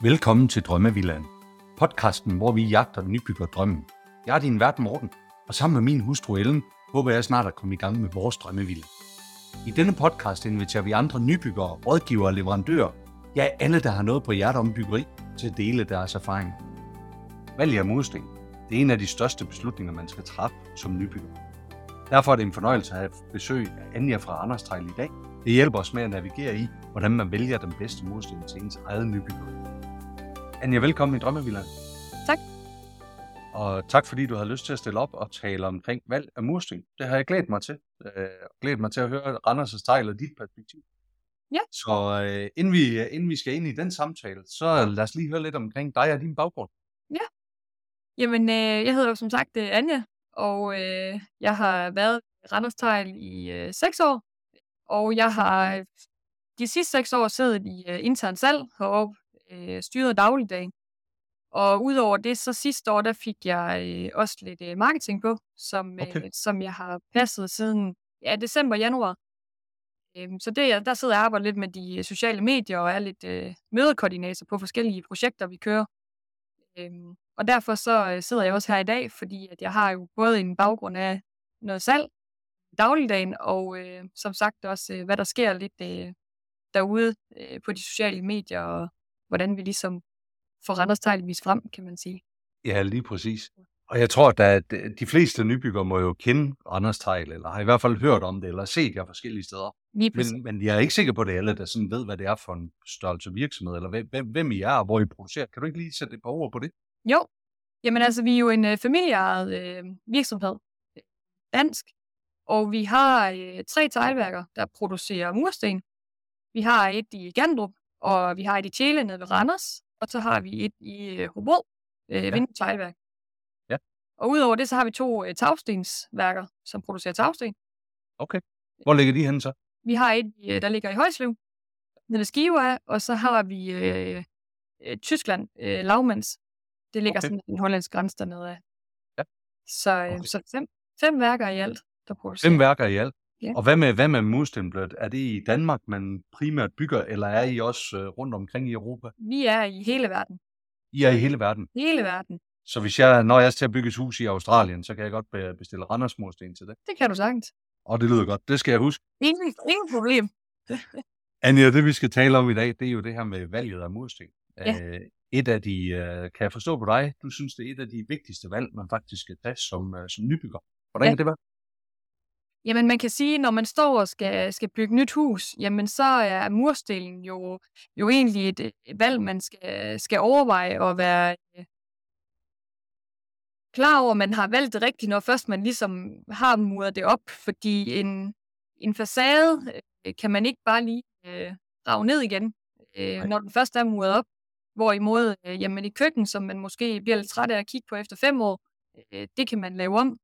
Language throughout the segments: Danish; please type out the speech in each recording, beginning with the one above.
Velkommen til Drømmevillan, Podcasten, hvor vi jagter nybygger drømmen. Jeg er din vært Morten, og sammen med min hustru Ellen, håber jeg snart at komme i gang med vores drømmevilla. I denne podcast inviterer vi andre nybyggere, rådgivere og leverandører, ja alle, der har noget på hjertet om byggeri, til at dele deres erfaring. Valg af mursten. Det er en af de største beslutninger, man skal træffe som nybygger. Derfor er det en fornøjelse at have besøg af Anja fra Anderstrejl i dag. Det hjælper os med at navigere i, hvordan man vælger den bedste mursten til ens eget nybyggeri. Anja, velkommen i Drømmevillaen. Tak. Og tak fordi du har lyst til at stille op og tale omkring valg af mursten. Det har jeg glædet mig til. Øh, glædet mig til at høre Randers' Tejl og dit perspektiv. Ja. Så øh, inden, vi, inden vi skal ind i den samtale, så lad os lige høre lidt omkring dig og din baggrund. Jamen, øh, jeg hedder jo som sagt øh, Anja, og øh, jeg har været i Randers Tegl i øh, seks år, og jeg har øh, de sidste seks år siddet i øh, intern salg heroppe, øh, styret dagligdagen. Og udover det, så sidste år, der fik jeg øh, også lidt øh, marketing på, som, øh, Okay. som jeg har passet siden ja, december, januar. Øhm, så det, er- der sidder jeg og arbejder lidt med de sociale medier og er lidt øh, mødekoordinator på forskellige projekter, vi kører. Øhm, og derfor så sidder jeg også her i dag, fordi at jeg har jo både en baggrund af noget salg dagligdagen, og øh, som sagt også, øh, hvad der sker lidt øh, derude øh, på de sociale medier, og hvordan vi ligesom får Randers Tegl vist frem, kan man sige. Ja, lige præcis. Og jeg tror, at de fleste nybyggere må jo kende Randers Tejl, eller har i hvert fald hørt om det, eller set jer forskellige steder. Lige præcis. Men, men jeg er ikke sikker på, at det er alle, der sådan ved, hvad det er for en størrelse virksomhed, eller hvem, hvem, I er, og hvor I producerer. Kan du ikke lige sætte et par ord på det? Jo, jamen altså, vi er jo en øh, familieejet øh, virksomhed, dansk, og vi har øh, tre teglværker, der producerer mursten. Vi har et i Gandrup, og vi har et i Tjæle nede ved Randers, og så har vi et i øh, Hobro, øh, Ja. Vindteglværk. Ja. Og udover det, så har vi to øh, tagstensværker, som producerer tagsten. Okay. Hvor ligger de henne så? Vi har et, øh, der ligger i Højslev, nede ved Skive af, og så har vi øh, øh, Tyskland, øh, Lavmands. Det ligger Okay. sådan den hollandske grænse dernede af. Ja. Så, øh, okay. så fem, fem værker i alt, der producerer. Fem værker i alt. Ja. Og hvad med, hvad med murstenblødt? Er det i Danmark, man primært bygger, eller er I også øh, rundt omkring i Europa? Vi er i hele verden. I er i hele verden. Hele verden. Så hvis jeg, når jeg skal til at bygge et hus i Australien, så kan jeg godt be- bestille Randers mursten til det. Det kan du sagtens. Og det lyder godt. Det skal jeg huske. Ingen, ingen problem. Anja, det vi skal tale om i dag, det er jo det her med valget af mursten. Ja. Øh, et af de, øh, kan jeg forstå på dig, du synes, det er et af de vigtigste valg, man faktisk skal tage som, øh, som nybygger. Hvordan Ja. kan det være? Jamen, man kan sige, når man står og skal, skal bygge nyt hus, jamen så er murstenen jo, jo egentlig et, et valg, man skal, skal overveje og være øh, klar over, at man har valgt det rigtigt, når først man ligesom har muret det op. Fordi en, en facade øh, kan man ikke bare lige øh, rave ned igen, øh, Nej. når den først er muret op. Hvorimod, øh, jamen i køkken, som man måske bliver lidt træt af at kigge på efter fem år, øh, det kan man lave om.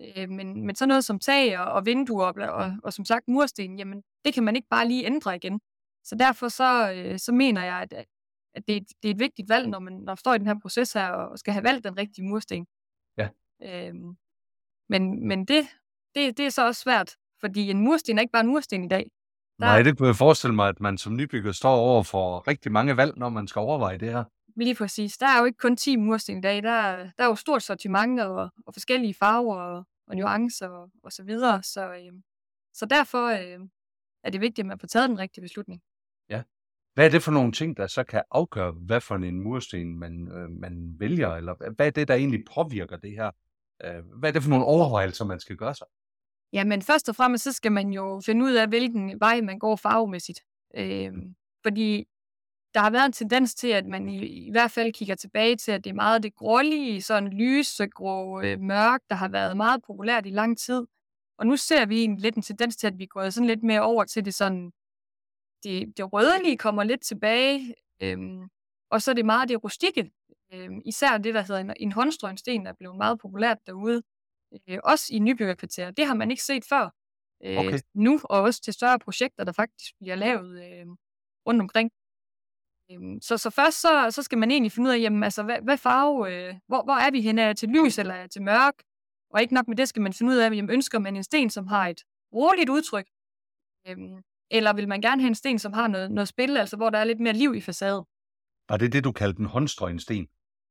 Øh, men, men sådan noget som tag og, og vinduer og, og, og som sagt mursten, jamen det kan man ikke bare lige ændre igen. Så derfor så, øh, så mener jeg, at, at det, er et, det er et vigtigt valg, når man, når man står i den her proces her og skal have valgt den rigtige mursten. Ja. Øhm, men men det, det, det er så også svært, fordi en mursten er ikke bare en mursten i dag. Der Nej, det kunne jeg forestille mig, at man som nybygger står over for rigtig mange valg, når man skal overveje det her. Lige præcis. Der er jo ikke kun 10 mursten i dag. Der, er- der er jo stort sortiment og, og forskellige farver og, og nuancer og, og så videre. Så, øhm, så derfor øh, er det vigtigt, at man får taget den rigtige beslutning. Hvad er det for nogle ting, der så kan afgøre, hvad for en mursten man, øh, man vælger? Eller hvad- er det, der egentlig påvirker det her? Øh, hvad er det for nogle overvejelser, man skal gøre sig? Ja, men først og fremmest, så skal man jo finde ud af, hvilken vej man går farvemæssigt. Øhm, fordi der har været en tendens til, at man i, i hvert fald kigger tilbage til, at det er meget det grålige, sådan lysegrå, øh, mørk, der har været meget populært i lang tid. Og nu ser vi egentlig lidt en tendens til, at vi går sådan lidt mere over til det sådan, det, det rødlige kommer lidt tilbage, øhm, og så er det meget det rustikke. Øhm, især det, der hedder en, en håndstrøgensten, er blevet meget populært derude. Øh, også i nybyggerkvarterer. Det har man ikke set før øh, Okay. nu, og også til større projekter, der faktisk bliver lavet øh, rundt omkring. Øhm, så, så først så, så skal man egentlig finde ud af, jamen, altså, hvad, hvad farve, øh, hvor, hvor er vi henne? Er til lys eller er til mørk? Og ikke nok med det, skal man finde ud af, jamen, ønsker man en sten, som har et roligt udtryk? Øhm, eller vil man gerne have en sten, som har noget, noget spil, altså hvor der er lidt mere liv i facaden? Var det det, du kaldte en håndstrøgen sten?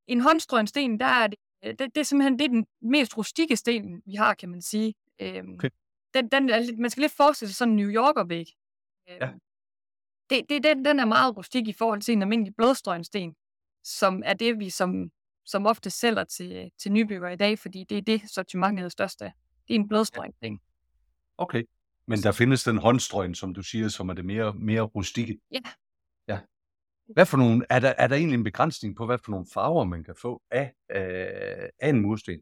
En håndstrøgen sten, der er det, det, det er simpelthen det er den mest rustikke sten, vi har, kan man sige. Øhm, Okay. den, den man skal lidt forestille sig sådan en New Yorker-væg. Øhm, Ja. Det, det, den, den er meget rustik i forhold til en almindelig blodstrøgen sten, som er det, vi som, som ofte sælger til, til nybyggere i dag, fordi det er det, sortimentet er størst af. Det er en blodstrøgen sten. Okay. Men der findes den håndstrøgen, som du siger, som er det mere, mere rustikke. Ja. Ja. Hvad for nogle, er, der, er der egentlig en begrænsning på, hvad for nogle farver man kan få af, øh, af en mursten?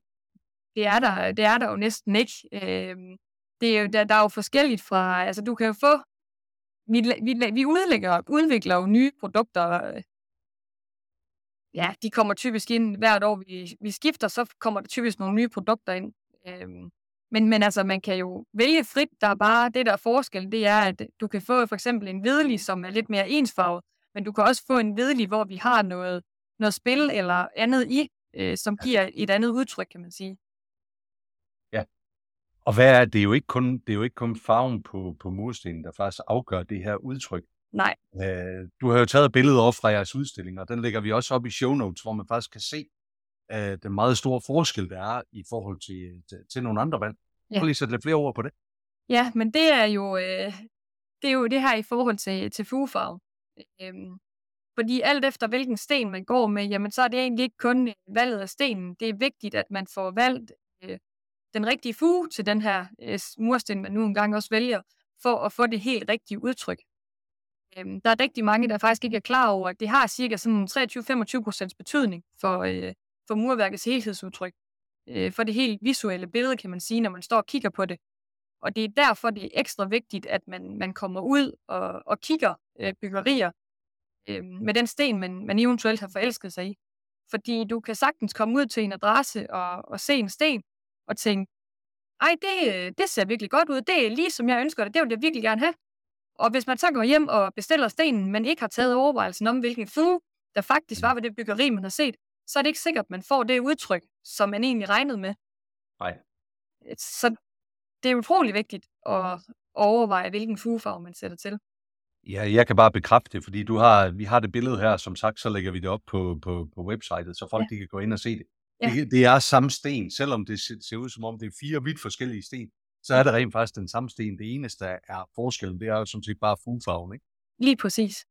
Det er der, det er der jo næsten ikke. Øhm, det er der, der er jo forskelligt fra, altså du kan jo få, vi, vi, vi udlægger, udvikler jo nye produkter. Øh. Ja, de kommer typisk ind hvert år, vi, vi skifter, så kommer der typisk nogle nye produkter ind. Øhm, men, men altså, man kan jo vælge frit. Der er bare det, der er forskel, det er, at du kan få for eksempel en hvidlig, som er lidt mere ensfarvet, men du kan også få en hvidlig, hvor vi har noget, noget spil eller andet i, øh, som giver et andet udtryk, kan man sige. Og hvad er det? er jo ikke kun, det er jo ikke kun farven på, på murstenen, der faktisk afgør det her udtryk. Nej, Øh, du har jo taget billeder op fra jeres udstilling, og den lægger vi også op i show notes, hvor man faktisk kan se øh, den meget store forskel, der er i forhold til, til, til nogle andre valg. Ja. Prøv lige at sætte lidt flere ord på det. Ja, men det er jo, øh, det, er jo det her i forhold til, til fugefarve. Øhm, fordi alt efter hvilken sten man går med, jamen så er det egentlig ikke kun øh, valget af stenen. Det er vigtigt, at man får valgt øh, den rigtige fuge til den her øh, mursten, man nu engang også vælger, for at få det helt rigtige udtryk. Øhm, der er rigtig mange, der faktisk ikke er klar over, at det har cirka sådan 23-25 procents betydning for, øh, for murværkets helhedsudtryk. Øh, for det helt visuelle billede, kan man sige, når man står og kigger på det. Og det er derfor, det er ekstra vigtigt, at man, man kommer ud og, og kigger øh, byggerier øh, med den sten, man, man eventuelt har forelsket sig i. Fordi du kan sagtens komme ud til en adresse og, og se en sten og tænke, ej, det, det ser virkelig godt ud. Det er lige som jeg ønsker det. Det vil jeg virkelig gerne have. Og hvis man så går hjem og bestiller stenen, men ikke har taget overvejelsen om, hvilken fuge der faktisk var ved det byggeri, man har set, så er det ikke sikkert, at man får det udtryk, som man egentlig regnede med. Nej. Så det er utrolig vigtigt at overveje, hvilken fugefarve man sætter til. Ja, jeg kan bare bekræfte det, fordi du har, vi har det billede her, som sagt, så lægger vi det op på, på, på websitet, så folk ja. de kan gå ind og se det. Ja. det. Det er samme sten, selvom det ser, ud som om det er fire vidt forskellige sten, så er det rent faktisk den samme sten. Det eneste, der er forskellen, det er jo sådan set bare fugfarven, ikke? Lige præcis.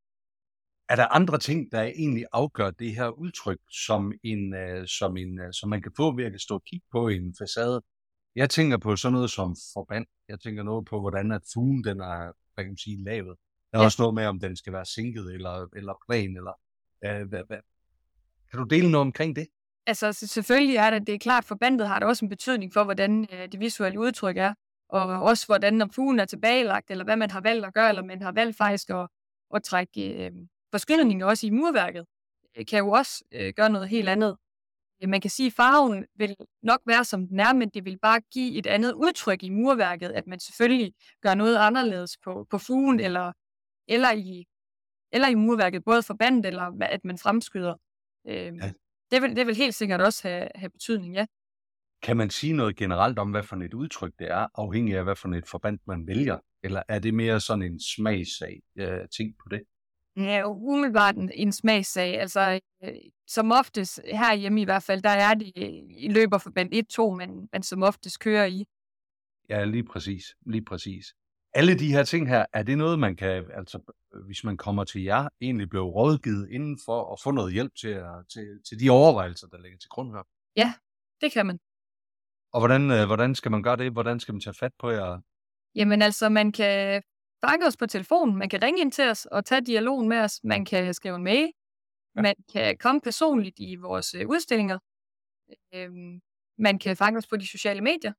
Er der andre ting, der egentlig afgør det her udtryk, som, en, uh, som, en, uh, som man kan få ved at stå og kigge på en facade? Jeg tænker på sådan noget som forband. Jeg tænker noget på, hvordan at fugen den er, hvad kan man sige, lavet. Der er Ja. også noget med, om den skal være sænket eller, eller plan. Eller, uh, hvad, hvad. Kan du dele noget omkring det? Altså selvfølgelig er det, det er klart, forbandet har det også en betydning for, hvordan øh, det visuelle udtryk er. Og også hvordan, om fugen er tilbagelagt, eller hvad man har valgt at gøre, eller man har valgt faktisk at, at trække øh, forskydninger også i murværket, øh, kan jo også øh, gøre noget helt andet. Øh, man kan sige, at farven vil nok være, som den er, men det vil bare give et andet udtryk i murværket, at man selvfølgelig gør noget anderledes på, på fugen, eller, eller, i, eller i murværket, både forbandet, eller at man fremskyder. Øh, Ja det, vil, det vil helt sikkert også have, have betydning, ja. Kan man sige noget generelt om, hvad for et udtryk det er, afhængig af, hvad for et forband man vælger? Eller er det mere sådan en smagssag uh, ting på det? Ja, umiddelbart en, en smagssag. Altså, øh, som oftest, herhjemme i hvert fald, der er det øh, i løber for band 1-2, man, man som oftest kører i. Ja, lige præcis. Lige præcis. Alle de her ting her, er det noget, man kan, altså hvis man kommer til jer, egentlig blive rådgivet inden for at få noget hjælp til, til, til de overvejelser, der ligger til grund her? Det kan man. Og hvordan, øh, hvordan skal man gøre det? Hvordan skal man tage fat på jer? Jamen altså, man kan fange os på telefonen, man kan ringe ind til os og tage dialogen med os, man kan skrive en mail, Ja. man kan komme personligt i vores øh, udstillinger, øhm, man kan fange os på de sociale medier,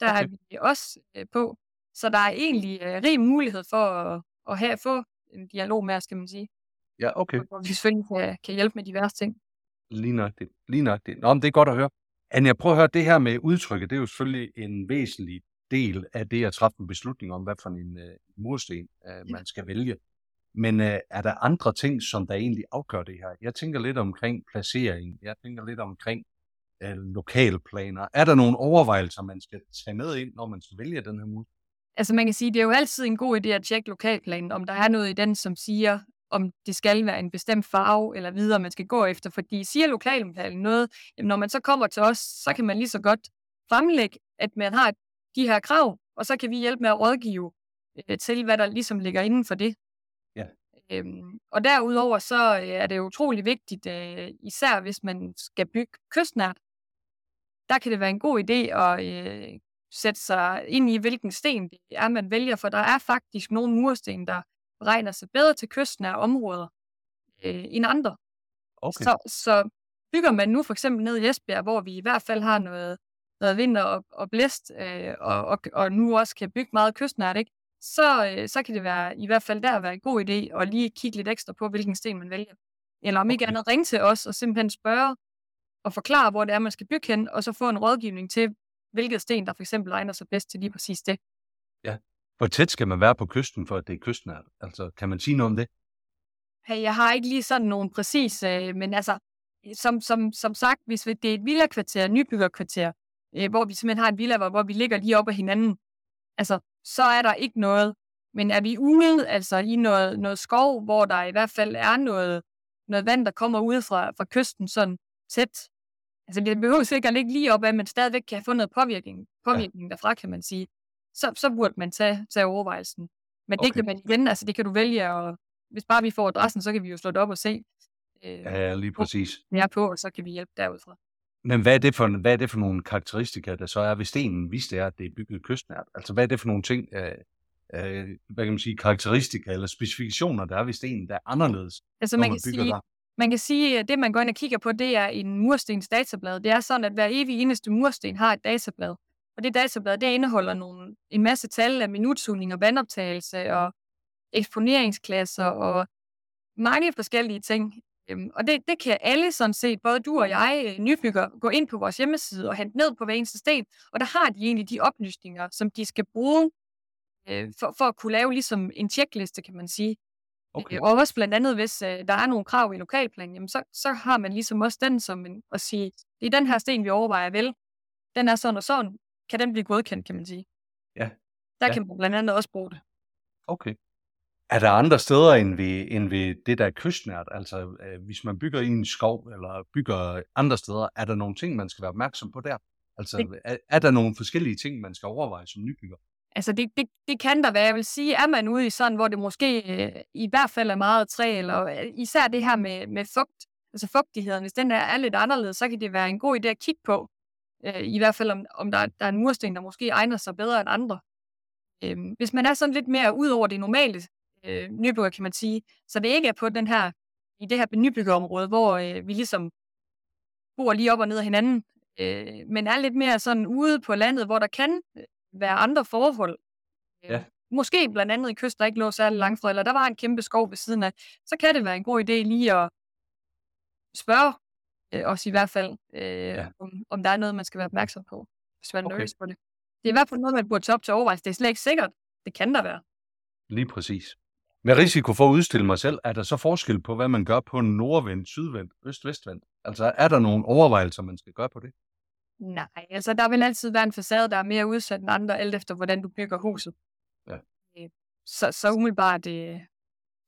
der Okay. er vi også øh, på, så der er egentlig øh, rig mulighed for at, at have, få en dialog med os, kan man sige, Ja, okay. hvor vi selvfølgelig kan, kan hjælpe med diverse ting. Lige nok det. Lige nok det. Nå, men det er godt at høre. Anja, prøv at høre, det her med udtrykket, det er jo selvfølgelig en væsentlig del af det at træffe en beslutning om, hvad for en øh, mursten øh, man skal vælge. Men øh, er der andre ting, som der egentlig afgør det her? Jeg tænker lidt omkring placering. Jeg tænker lidt omkring øh, lokalplaner. Er der nogle overvejelser, man skal tage med ind, når man skal vælge den her mur? Altså man kan sige, det er jo altid en god idé at tjekke lokalplanen, om der er noget i den, som siger, om det skal være en bestemt farve eller videre, man skal gå efter. Fordi siger lokalplanen noget, jamen når man så kommer til os, så kan man lige så godt fremlægge, at man har de her krav, og så kan vi hjælpe med at rådgive øh, til, hvad der ligesom ligger inden for det. Ja. Øhm, og derudover så øh, er det utrolig vigtigt, øh, især hvis man skal bygge kystnært, der kan det være en god idé at øh, sætte sig ind i, hvilken sten det er, man vælger, for der er faktisk nogle mursten, der regner sig bedre til kystnære områder øh, end andre. Okay. Så, så bygger man nu for eksempel ned i Esbjerg, hvor vi i hvert fald har noget, noget vind og, og blæst, øh, og, og, og nu også kan bygge meget kystnært, ikke? Så, øh, så kan det være i hvert fald der være en god idé at lige kigge lidt ekstra på, hvilken sten man vælger. Eller om ikke Okay. andet ringe til os og simpelthen spørge og forklare, hvor det er, man skal bygge hen, og så få en rådgivning til, hvilket sten, der for eksempel egner sig bedst til lige præcis det. Hvor tæt skal man være på kysten, for at det er kystnært? Altså, kan man sige noget om det? Hey, jeg har ikke lige sådan nogen præcis, øh, men altså, som, som, som sagt, hvis det er et villakvarter, nybyggerkvarter, øh, hvor vi simpelthen har en villa, hvor, hvor vi ligger lige op ad hinanden, altså, så er der ikke noget. Men er vi ude, altså i noget, noget skov, hvor der i hvert fald er noget, noget vand, der kommer ud fra, fra kysten sådan tæt, altså det behøver sikkert ikke lige op ad, men stadigvæk kan fået noget påvirkning, påvirkning ja. derfra, kan man sige. Så, så burde man tage, tage overvejelsen. Men det Okay. kan man igen, altså det kan du vælge, og hvis bare vi får adressen, så kan vi jo slå det op og se, øh, ja. Lige præcis. mere på, og så kan vi hjælpe derudfra. Men hvad er, det for, hvad er det for nogle karakteristika, der så er ved stenen, hvis det er, at det er bygget kystnært? Altså, hvad er det for nogle ting, øh, øh, hvad kan man sige, karakteristika eller specifikationer, der er ved stenen, der er anderledes, Altså man man kan, sige, der? Man kan sige, at det man går ind og kigger på, det er en murstens datablad. Det er sådan, at hver evig eneste mursten har et datablad. Og det datablad, det indeholder nogle, en masse tal af minutsugning og vandoptagelse og eksponeringsklasser og mange forskellige ting. Øhm, og det, det kan alle sådan set, både du og jeg, øh, nybygger, gå ind på vores hjemmeside og hente ned på hver eneste sten. Og der har de egentlig de oplysninger, som de skal bruge øh, for, for at kunne lave ligesom en tjekliste, kan man sige. Okay. Øh, Og også blandt andet, hvis øh, der er nogle krav i lokalplanen, jamen så, så har man ligesom også den som en, at sige, det er den her sten, vi overvejer vel. Den er sådan og sådan. Kan den blive godkendt, kan man sige. Ja. Der Ja. kan man blandt andet også bruge det. Okay. Er der andre steder end ved, end ved det, der er kystnært? Altså, øh, hvis man bygger i en skov, eller bygger andre steder, er der nogle ting, man skal være opmærksom på der? Altså, er, er der nogle forskellige ting, man skal overveje som nybygger? Altså det, det, det kan der være. Jeg vil sige, er man ude i sådan, hvor det måske øh, i hvert fald er meget træ, eller øh, især det her med, med fugt, altså fugtigheden, hvis den der er lidt anderledes, så kan det være en god idé at kigge på. Øh, I hvert fald om, om der, der er en mursten, der måske egner sig bedre end andre. Øh, hvis man er sådan lidt mere ud over det normale øh, nybygger, kan man sige, så det ikke er på den her, i det her nybyggerområde, hvor øh, vi ligesom bor lige op og ned af hinanden, øh, men er lidt mere sådan ude på landet, hvor der kan øh, være andre forhold. Øh, Ja. Måske blandt andet i kyst, der ikke lå særlig langt fra, eller der var en kæmpe skov ved siden af, så kan det være en god idé lige at spørge øh, os i hvert fald, øh, ja. om, om der er noget, man skal være opmærksom på, hvis man Okay. nervøs på det. Det er i hvert fald noget, man burde tage op til overvejelse. Det er slet ikke sikkert. Det kan der være. Lige præcis. Med risiko for at udstille mig selv, er der så forskel på, hvad man gør på en nordvendt, sydvendt, øst-vestvendt? Altså, er der nogle overvejelser, man skal gøre på det? Nej, altså der vil altid være en facade, der er mere udsat end andre, alt efter hvordan du bygger huset. Ja. Øh, Så, så umiddelbart, øh,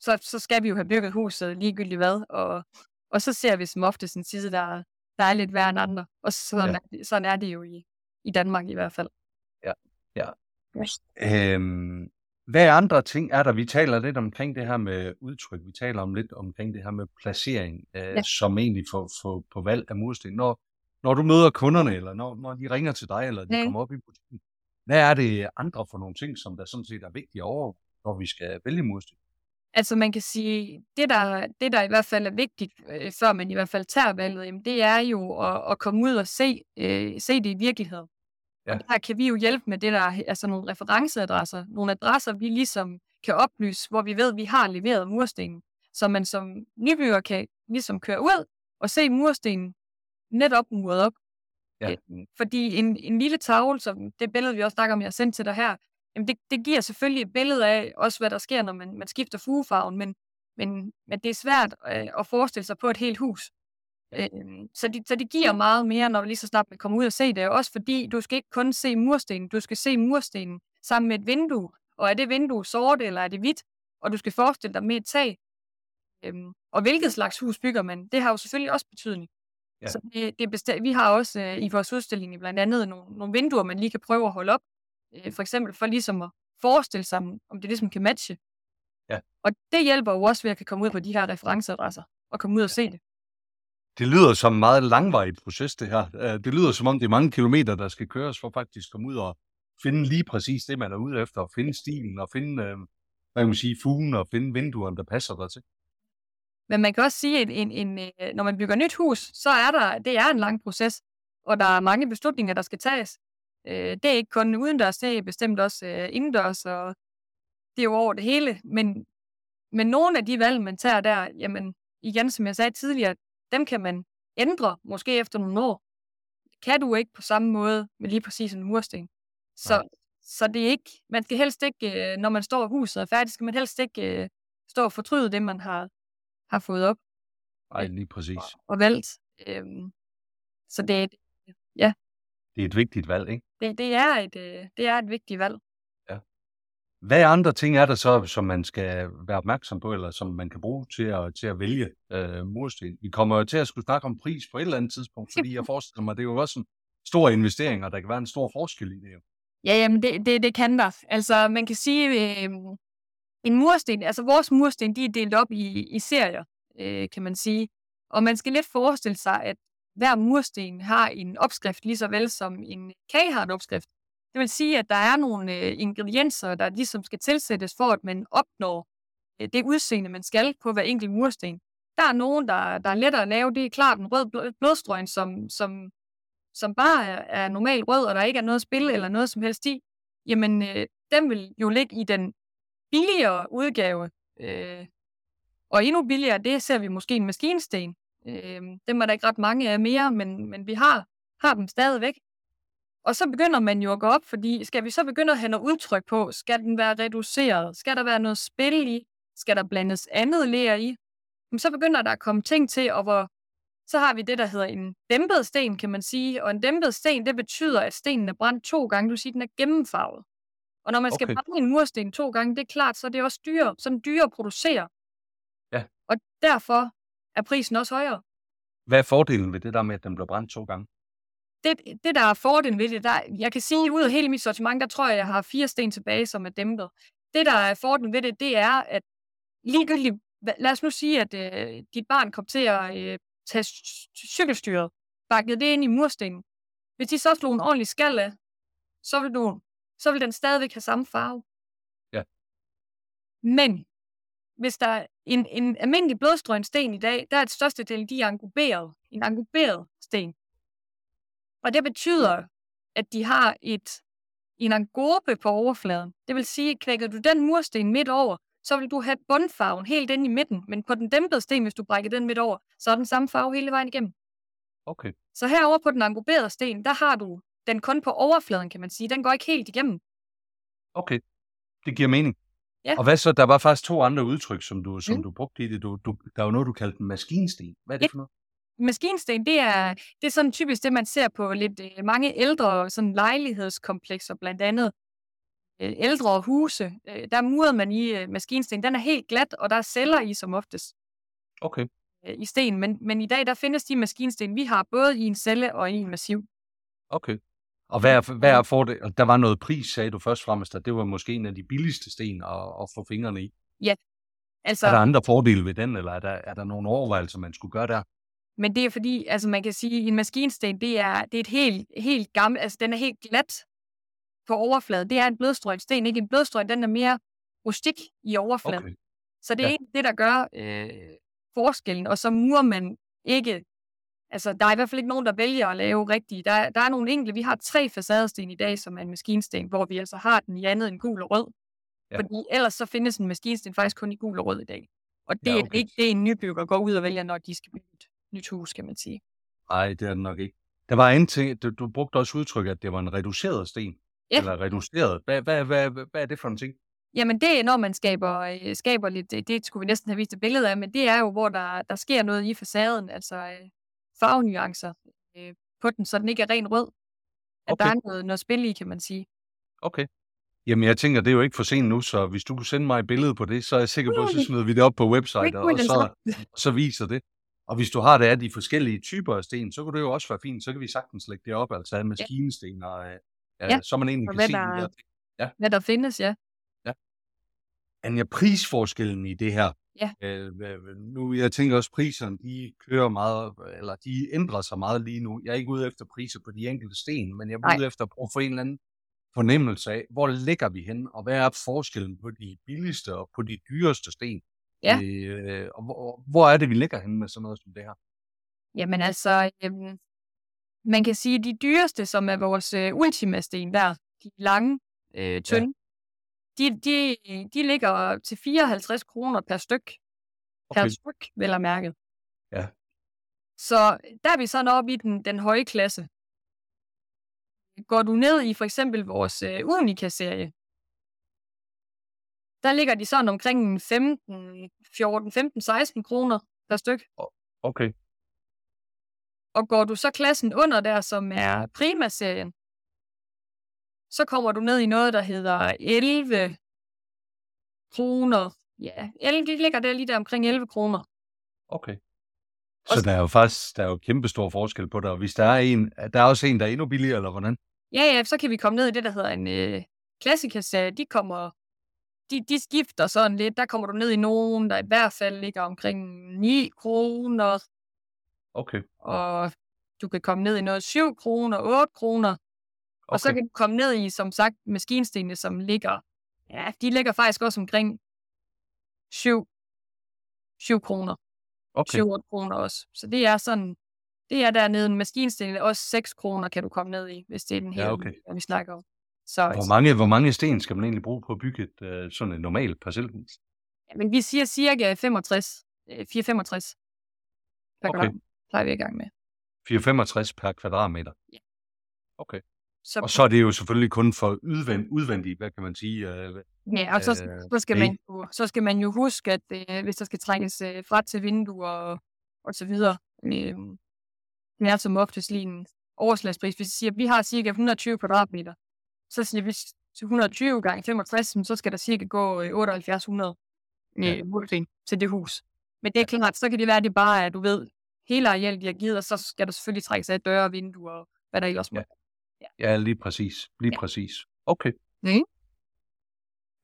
så, så skal vi jo have bygget huset ligegyldigt hvad, og, og så ser vi som ofte en side, der, der er lidt værre end andre. Og sådan, Ja. ja. er, det, sådan er det jo i, i Danmark i hvert fald. Øhm, hvad andre ting er der? Vi taler lidt omkring det her med udtryk. Vi taler om lidt omkring det her med placering, øh, ja. Ja. som egentlig for, for, på valg af mursten. Når, når du møder kunderne, eller når, når de ringer til dig, eller de Ja. kommer op i butikken, hvad er det andre for nogle ting, som der sådan set er vigtige over, når vi skal vælge mursten? Altså man kan sige, det der, det der i hvert fald er vigtigt, øh, før man i hvert fald tager valget, jamen, det er jo at, at komme ud og se, øh, se det i virkeligheden. Ja. Og der kan vi jo hjælpe med det der, altså nogle referenceadresser, nogle adresser, vi ligesom kan oplyse, hvor vi ved, at vi har leveret murstenen, så man som nybygger kan ligesom køre ud og se murstenen netop muret op. Ja. Øh, Fordi en, en lille tavle, som det billede, vi også snakker om, jeg har sendt til dig her, jamen det, det giver selvfølgelig et billede af også, hvad der sker, når man, man skifter fugefarven, men, men, men det er svært øh, at forestille sig på et helt hus. Øh, så, det, så det giver meget mere, når lige så snart man kommer ud og se det. Også fordi du skal ikke kun se murstenen, du skal se murstenen sammen med et vindue. Og er det vindue sort, eller er det hvidt? Og du skal forestille dig med et tag. Øhm, og hvilket slags hus bygger man, det har jo selvfølgelig også betydning. Ja. Så det, det bestemt, vi har også øh, i vores udstilling blandt andet nogle, nogle vinduer, man lige kan prøve at holde op. Øh, for eksempel for ligesom at forestille sig, om det ligesom kan matche. Ja. Og det hjælper jo også ved at kan komme ud på de her referenceadresser og komme ud og se det. Det lyder som en meget langvarig proces, det her. Øh, Det lyder som om, det er mange kilometer, der skal køres for faktisk at komme ud og finde lige præcis det, man er ude efter. Og finde stilen og finde, øh, hvad kan man sige, fugen og finde vinduerne, der passer der til. Men man kan også sige, at en, en, øh, når man bygger nyt hus, så er der, det er en lang proces, og der er mange beslutninger, der skal tages. Øh, det er ikke kun udendørs, det er bestemt også øh, indendørs, og det er jo over det hele. Men, men nogle af de valg, man tager der, jamen igen, som jeg sagde tidligere, dem kan man ændre, måske efter nogle år. Det kan du ikke på samme måde med lige præcis en mursten. Så, Nej. så det er ikke, man skal helst ikke, øh, når man står i huset og er færdig, skal man helst ikke øh, stå og fortryde det, man har, har fået op Ej, lige præcis. og valgt. Øhm, så det, er et- Det er et vigtigt valg, ikke? det, det, er et, øh, det er et vigtigt valg. Hvad andre ting er der så, som man skal være opmærksom på, eller som man kan bruge til at, til at vælge øh, mursten? Vi kommer jo til at skulle snakke om pris på et eller andet tidspunkt, fordi jeg forestiller mig, det er jo også en stor investering, og der kan være en stor forskel i det. Jo. Ja, jamen det, det, det kan der. Altså man kan sige, øh, en mursten, altså vores mursten, de er delt op i, i serier, øh, kan man sige. Og man skal lidt forestille sig, at hver mursten har en opskrift, lige så vel som en kage har en opskrift. Det vil sige, at der er nogle øh, ingredienser, der ligesom skal tilsættes for, at man opnår øh, det udseende, man skal på hver enkelt mursten. Der er nogen, der, der er lettere at lave. Det er klart en rød blodstrøm, som, som, som bare er, er normal rød, og der ikke er noget spil eller noget som helst i. Jamen, øh, den vil jo ligge i den billigere udgave. Øh, og endnu billigere, det ser vi måske en maskinsten. Øh, dem er der ikke ret mange af mere, men, men vi har, har dem stadigvæk. Og så begynder man jo at gå op, fordi skal vi så begynde at have noget udtryk på? Skal den være reduceret? Skal der være noget spil i? Skal der blandes andet ler i? Jamen, så begynder der at komme ting til, og hvor så har vi det, der hedder en dæmpet sten, kan man sige. Og en dæmpet sten, det betyder, at stenen er brændt to gange. Du siger, den er gennemfarvet. Og når man skal Okay. brænde en mursten to gange, det er klart, så er det også dyre, sådan dyre at producere. Ja. Og derfor er prisen også højere. Hvad er fordelen ved det der med, at den bliver brændt to gange? det, det, der er fordelen ved det, der, jeg kan sige, ud af hele mit sortiment, der tror jeg, jeg har fire sten tilbage, som er dæmpet. Det, der er fordelen ved det, det er, at ligegyldigt, lad os nu sige, at øh, dit barn kom til at øh, tage cy- cykelstyret, bakket det ind i murstenen. Hvis de så slog en ordentlig skal af, så vil, du, så vil den stadigvæk have samme farve. Ja. Men hvis der er en, en almindelig blodstrøgen sten i dag, der er et største del, de er anguberet. En anguberet sten. Og det betyder, at de har et en angobe på overfladen. Det vil sige, kvækker du den mursten midt over, så vil du have bundfarven helt inde i midten, men på den dæmpede sten, hvis du brækker den midt over, så er den samme farve hele vejen igennem. Okay. Så herover på den angoberede sten, der har du den kun på overfladen, kan man sige. Den går ikke helt igennem. Okay. Det giver mening. Ja. Og hvad så? Der var faktisk to andre udtryk, som du, som Mm. du brugte i det. Du, du, der var noget, du kaldte en maskinsten. Hvad er det Ja. for noget? Maskinsten, det er, det er sådan typisk det, man ser på lidt øh, mange ældre sådan lejlighedskomplekser, blandt andet øh, ældre huse. Øh, der murer man i maskinsten. Den er helt glat, og der er celler i som oftest. Okay. i sten, men, men i dag der findes de maskinsten, vi har både i en celle og i en massiv. Okay. Og hvad er, hvad er for det? Og der var noget pris, sagde du først fremmest, at det var måske en af de billigste sten at, at få fingrene i. Altså, Er der andre fordele ved den, eller er der, er der nogle overvejelser, man skulle gøre der? Men det er fordi, altså man kan sige, at en maskinsten, det er, det er et helt, helt gammelt, altså den er helt glat på overfladen. Det er en blødstrøget sten, ikke? En blødstrøget, den er mere rustik i overfladen. Okay. Så det er Ja. ja. det, der gør øh, forskellen, og så murer man ikke, altså der er i hvert fald ikke nogen, der vælger at lave rigtige. Der, der er nogle enkelte, vi har tre facadesten i dag, som er en maskinsten, hvor vi altså har den i andet end gul og rød. Ja. Fordi ellers så findes en maskinsten faktisk kun i gul og rød i dag. Og det Ja, okay. er ikke det, en nybygger går ud og vælger, når de skal bygge et nyt hus, kan man sige. Nej, det er det nok ikke. Der var en ting, du, du brugte også udtryk, at det var en reduceret sten. Ja. Eller reduceret. Hvad, hvad, hvad, hvad, hvad er det for en ting? Jamen det er, når man skaber, øh, skaber lidt, det, det skulle vi næsten have vist et billede af, men det er jo, hvor der, der sker noget i facaden, altså øh, farvenuancer øh, på den, så den ikke er ren rød. At Okay. der er noget, noget spil i, kan man sige. Okay. Jamen, jeg tænker, det er jo ikke for sent nu, så hvis du kunne sende mig et billede på det, så er jeg sikker på, at så smider vi det op på website, og så, så viser det. Og hvis du har det af de forskellige typer af sten, så kunne det jo også være fint. Så kan vi sagtens lægge det op, altså af maskinsten, og øh, ja, Ja, så man egentlig og kan hvad se de der- der ting. Hvad der findes, ja. Anja, prisforskellen i det her. Ja. Øh, nu, jeg tænker også, priserne, de kører meget, eller de ændrer sig meget lige nu. Jeg er ikke ude efter priser på de enkelte sten, men jeg er Nej. ude efter at prøve at få en eller anden fornemmelse af, hvor ligger vi hen, og hvad er forskellen på de billigste og på de dyreste sten? Ja. Øh, og hvor, hvor er det, vi ligger hen med sådan noget som det her? Jamen altså, øhm, man kan sige, at de dyreste, som er vores øh, ultimasten der, de lange, øh, tynde. De, de, de ligger til 54 kroner per styk. Okay. Per styk, vel at mærke. Ja. Så der er vi sådan oppe i den, den høje klasse. Går du ned i for eksempel vores øh, Unica-serie, der ligger de sådan omkring 15, 14, 15, 16 kroner per styk. Okay. Og går du så klassen under der, som er Prima-serien, så kommer du ned i noget, der hedder 11 kroner. Ja, 11, de ligger der lige der omkring 11 kroner. Okay. Så der er jo faktisk der er jo kæmpe stor forskel på det, og hvis der er en, der er også en, der er endnu billigere, eller hvordan? Ja, ja, så kan vi komme ned i det, der hedder en øh, klassikerserie. De kommer, de, de skifter sådan lidt. Der kommer du ned i nogen, der i hvert fald ligger omkring 9 kroner, Okay. og du kan komme ned i noget 7 kroner, 8 kroner. Okay. Og så kan du komme ned i, som sagt, maskinstenene, som ligger, ja, de ligger faktisk også omkring 7, 7 kroner. Okay. 7 kroner også. Så det er sådan, det er dernede en maskinsten, også 6 kroner kan du komme ned i, hvis det er den Ja, her, okay. vi snakker om. Så Hvor mange, hvor mange sten skal man egentlig bruge på at bygge et øh, sådan et normalt parcelhus? ja, men vi siger cirka 65, øh, 4-65 per Okay. gram, plejer vi i gang med. 465 per kvadratmeter. Ja. Okay. Så, Og så er det jo selvfølgelig kun for udvend, udvendigt, hvad kan man sige? Øh, ja, og så, øh, så, skal man jo, så skal man jo huske, at øh, hvis der skal trækkes øh, fra til vinduer og, og så videre, øh, det er som oftest lige en overslagspris. Hvis vi siger, at vi har cirka 120 kvadratmeter, så siger vi til 120 gange 65, så skal der cirka gå øh, 7800 Ja. øh, mursten til det hus. Men det er klart, så kan det være, at det bare er, at du ved, hele arealet, de har givet, og så skal der selvfølgelig trækkes af døre og vinduer og hvad der ellers må. Ja. Ja, lige præcis. Lige Ja. præcis. Okay. Mhm.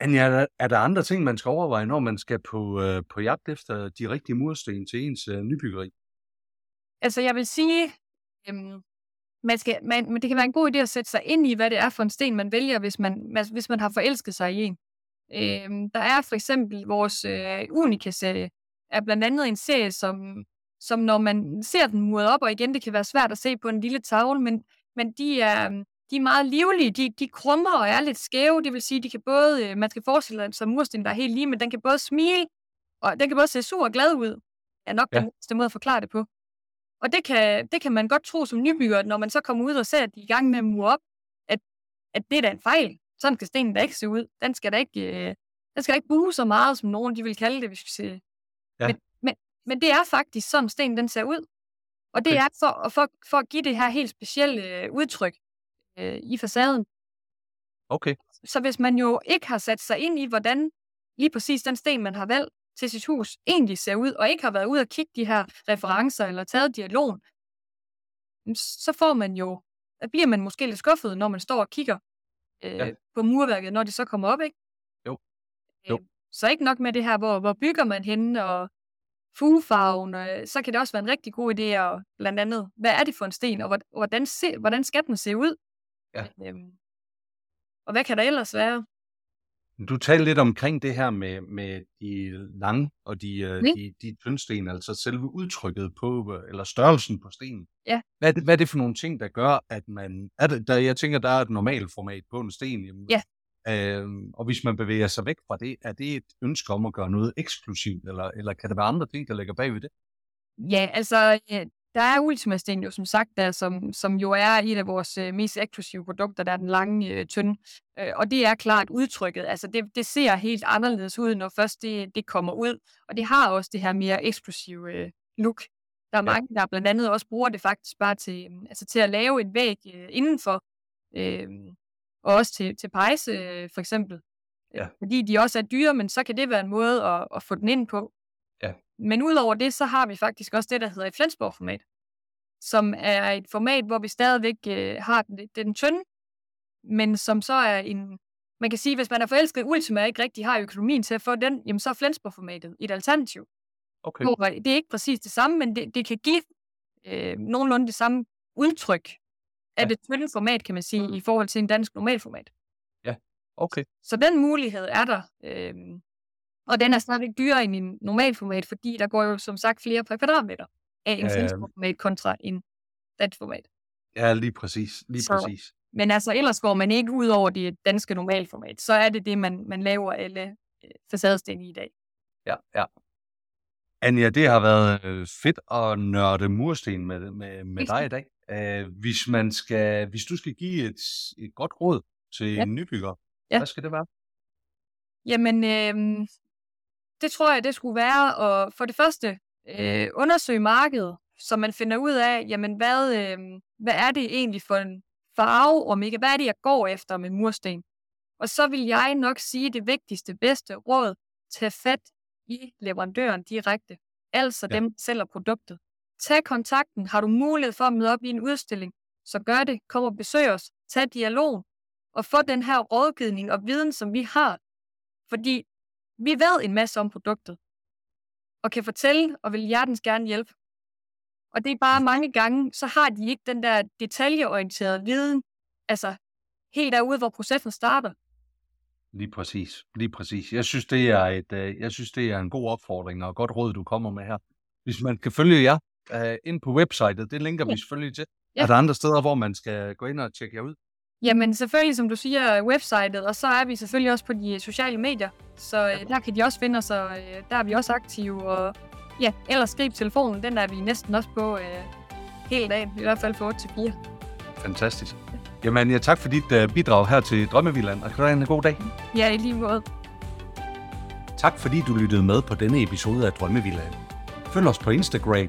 Anja, er der, er der andre ting, man skal overveje, når man skal på, øh, på jagt efter de rigtige mursten til ens øh, nybyggeri? Altså, jeg vil sige, øhm, man skal, man, men det kan være en god idé at sætte sig ind i, hvad det er for en sten, man vælger, hvis man, hvis man har forelsket sig i en. Øhm, der er for eksempel vores øh, Unica-serie, er blandt andet en serie, som, som når man ser den muret op, og igen, det kan være svært at se på en lille tavle, men, men de er, øhm, de er meget livlige, de, de krummer og er lidt skæve, det vil sige, de kan både, øh, man skal forestille sig mursten, der er helt lige, men den kan både smile, og den kan både se sur og glad ud, er nok Ja. den bedste måde at forklare det på. Og det kan, det kan man godt tro som nybygger, når man så kommer ud og ser, at de er i gang med at mure op, at, at det er da en fejl. Sådan skal stenen da ikke se ud. Den skal da ikke, øh, den skal da ikke buge så meget, som nogen de vil kalde det, hvis vi siger. Ja. Men, men, men det er faktisk sådan, stenen den ser ud. Og det Okay. er for, for, for at give det her helt specielle øh, udtryk øh, i facaden. Okay. Så hvis man jo ikke har sat sig ind i, hvordan lige præcis den sten, man har valgt til sit hus, egentlig ser ud, og ikke har været ude og kigge de her referencer eller taget dialogen, så får man jo, så bliver man måske lidt skuffet, når man står og kigger øh, Ja. ja. på murværket, når det så kommer op, ikke? Jo. Jo. Øh, så ikke nok med det her, hvor, hvor bygger man henne, og fuglefarven, og, så kan det også være en rigtig god idé, og blandt andet, hvad er det for en sten, og hvor- hvordan, se, hvordan skal den se ud? Ja. Øhm, og hvad kan der ellers være? Du talte lidt omkring det her med, med de lange og de, øh, Mm. de, de tyndsten, altså selve udtrykket på, øh, eller størrelsen på stenen. Ja. Hvad er, det, hvad er det for nogle ting, der gør, at man... Er det, der, jeg tænker, der er et normalt format på en sten. Jamen, Ja. Øhm, og hvis man bevæger sig væk fra det, er det et ønske om at gøre noget eksklusivt, eller, eller kan der være andre ting, der ligger bag ved det? Ja, altså, øh, der er Ultimasten jo som sagt, der, som, som jo er et af vores øh, mest eksklusive produkter, der er den lange øh, tynde. Øh, og det er klart udtrykket. Altså, det, det ser helt anderledes ud, når først det, det kommer ud. Og det har også det her mere eksklusive øh, look. Der er Ja. mange, der blandt andet også bruger det faktisk bare til, øh, altså til at lave en væg øh, indenfor. Øh, og også til, til pejse øh, for eksempel. Ja. Fordi de også er dyre, men så kan det være en måde at, at få den ind på. Ja. Men udover det, så har vi faktisk også det, der hedder et Flensborg-format, som er et format, hvor vi stadigvæk øh, har den, den tynde, men som så er en... Man kan sige, hvis man er forelsket Ultima og ikke rigtig har økonomien til at få den, jamen så er Flensborg-formatet et alternativ. Okay. Hvor det er ikke præcis det samme, men det, det kan give øh, nogenlunde det samme udtryk af Ja. det tynde format, kan man sige, i forhold til en dansk normalformat. Okay. Så den mulighed er der. Øhm, og den er stadigvæk dyrere end en normalformat, fordi der går jo som sagt flere per kvadratmeter af en Ja, ja. ja, format kontra en dansk format. Ja, lige præcis. Lige Så- præcis. Men altså, ellers går man ikke ud over det danske normalformat. Så er det det, man, man laver alle øh, facadesten i i dag. Ja, ja. Anja, det har været øh, fedt at nørde mursten med, med, med dig i dag. Uh, hvis, man skal, hvis du skal give et, et godt råd til Ja. en nybygger, Ja. hvad skal det være? Jamen, øh, det tror jeg, det skulle være at for det første øh, undersøge markedet, så man finder ud af, jamen, hvad, øh, hvad er det egentlig for en farve, om ikke, hvad er det, jeg går efter med mursten? Og så vil jeg nok sige det vigtigste, bedste råd, tag fat i leverandøren direkte. Altså Ja. dem, der sælger produktet. Tag kontakten. Har du mulighed for at møde op i en udstilling, så gør det. Kom og besøg os. Tag dialog. Og få den her rådgivning og viden, som vi har. Fordi vi ved en masse om produktet. Og kan fortælle og vil hjertens gerne hjælpe. Og det er bare mange gange, så har de ikke den der detaljeorienterede viden. Altså helt derude, hvor processen starter. Lige præcis. Lige præcis. Jeg synes, det er, et, øh, jeg synes, det er en god opfordring og et godt råd, du kommer med her. Hvis man kan følge jer øh, ind på websitet, det linker vi Ja. selvfølgelig til. Ja. Er der andre steder, hvor man skal gå ind og tjekke jer ud? Jamen selvfølgelig, som du siger, websitet, og så er vi selvfølgelig også på de sociale medier. Så øh, der kan de også finde os, og øh, der er vi også aktive. Og ja, ellers grib telefonen, den er vi næsten også på øh, hele dagen, i hvert fald fra 8 til 4. Fantastisk. Jamen, ja, tak for dit uh, bidrag her til Drømmevilland, og kan du have en god dag. Ja, i lige måde. Tak fordi du lyttede med på denne episode af Drømmevillaen. Følg os på Instagram,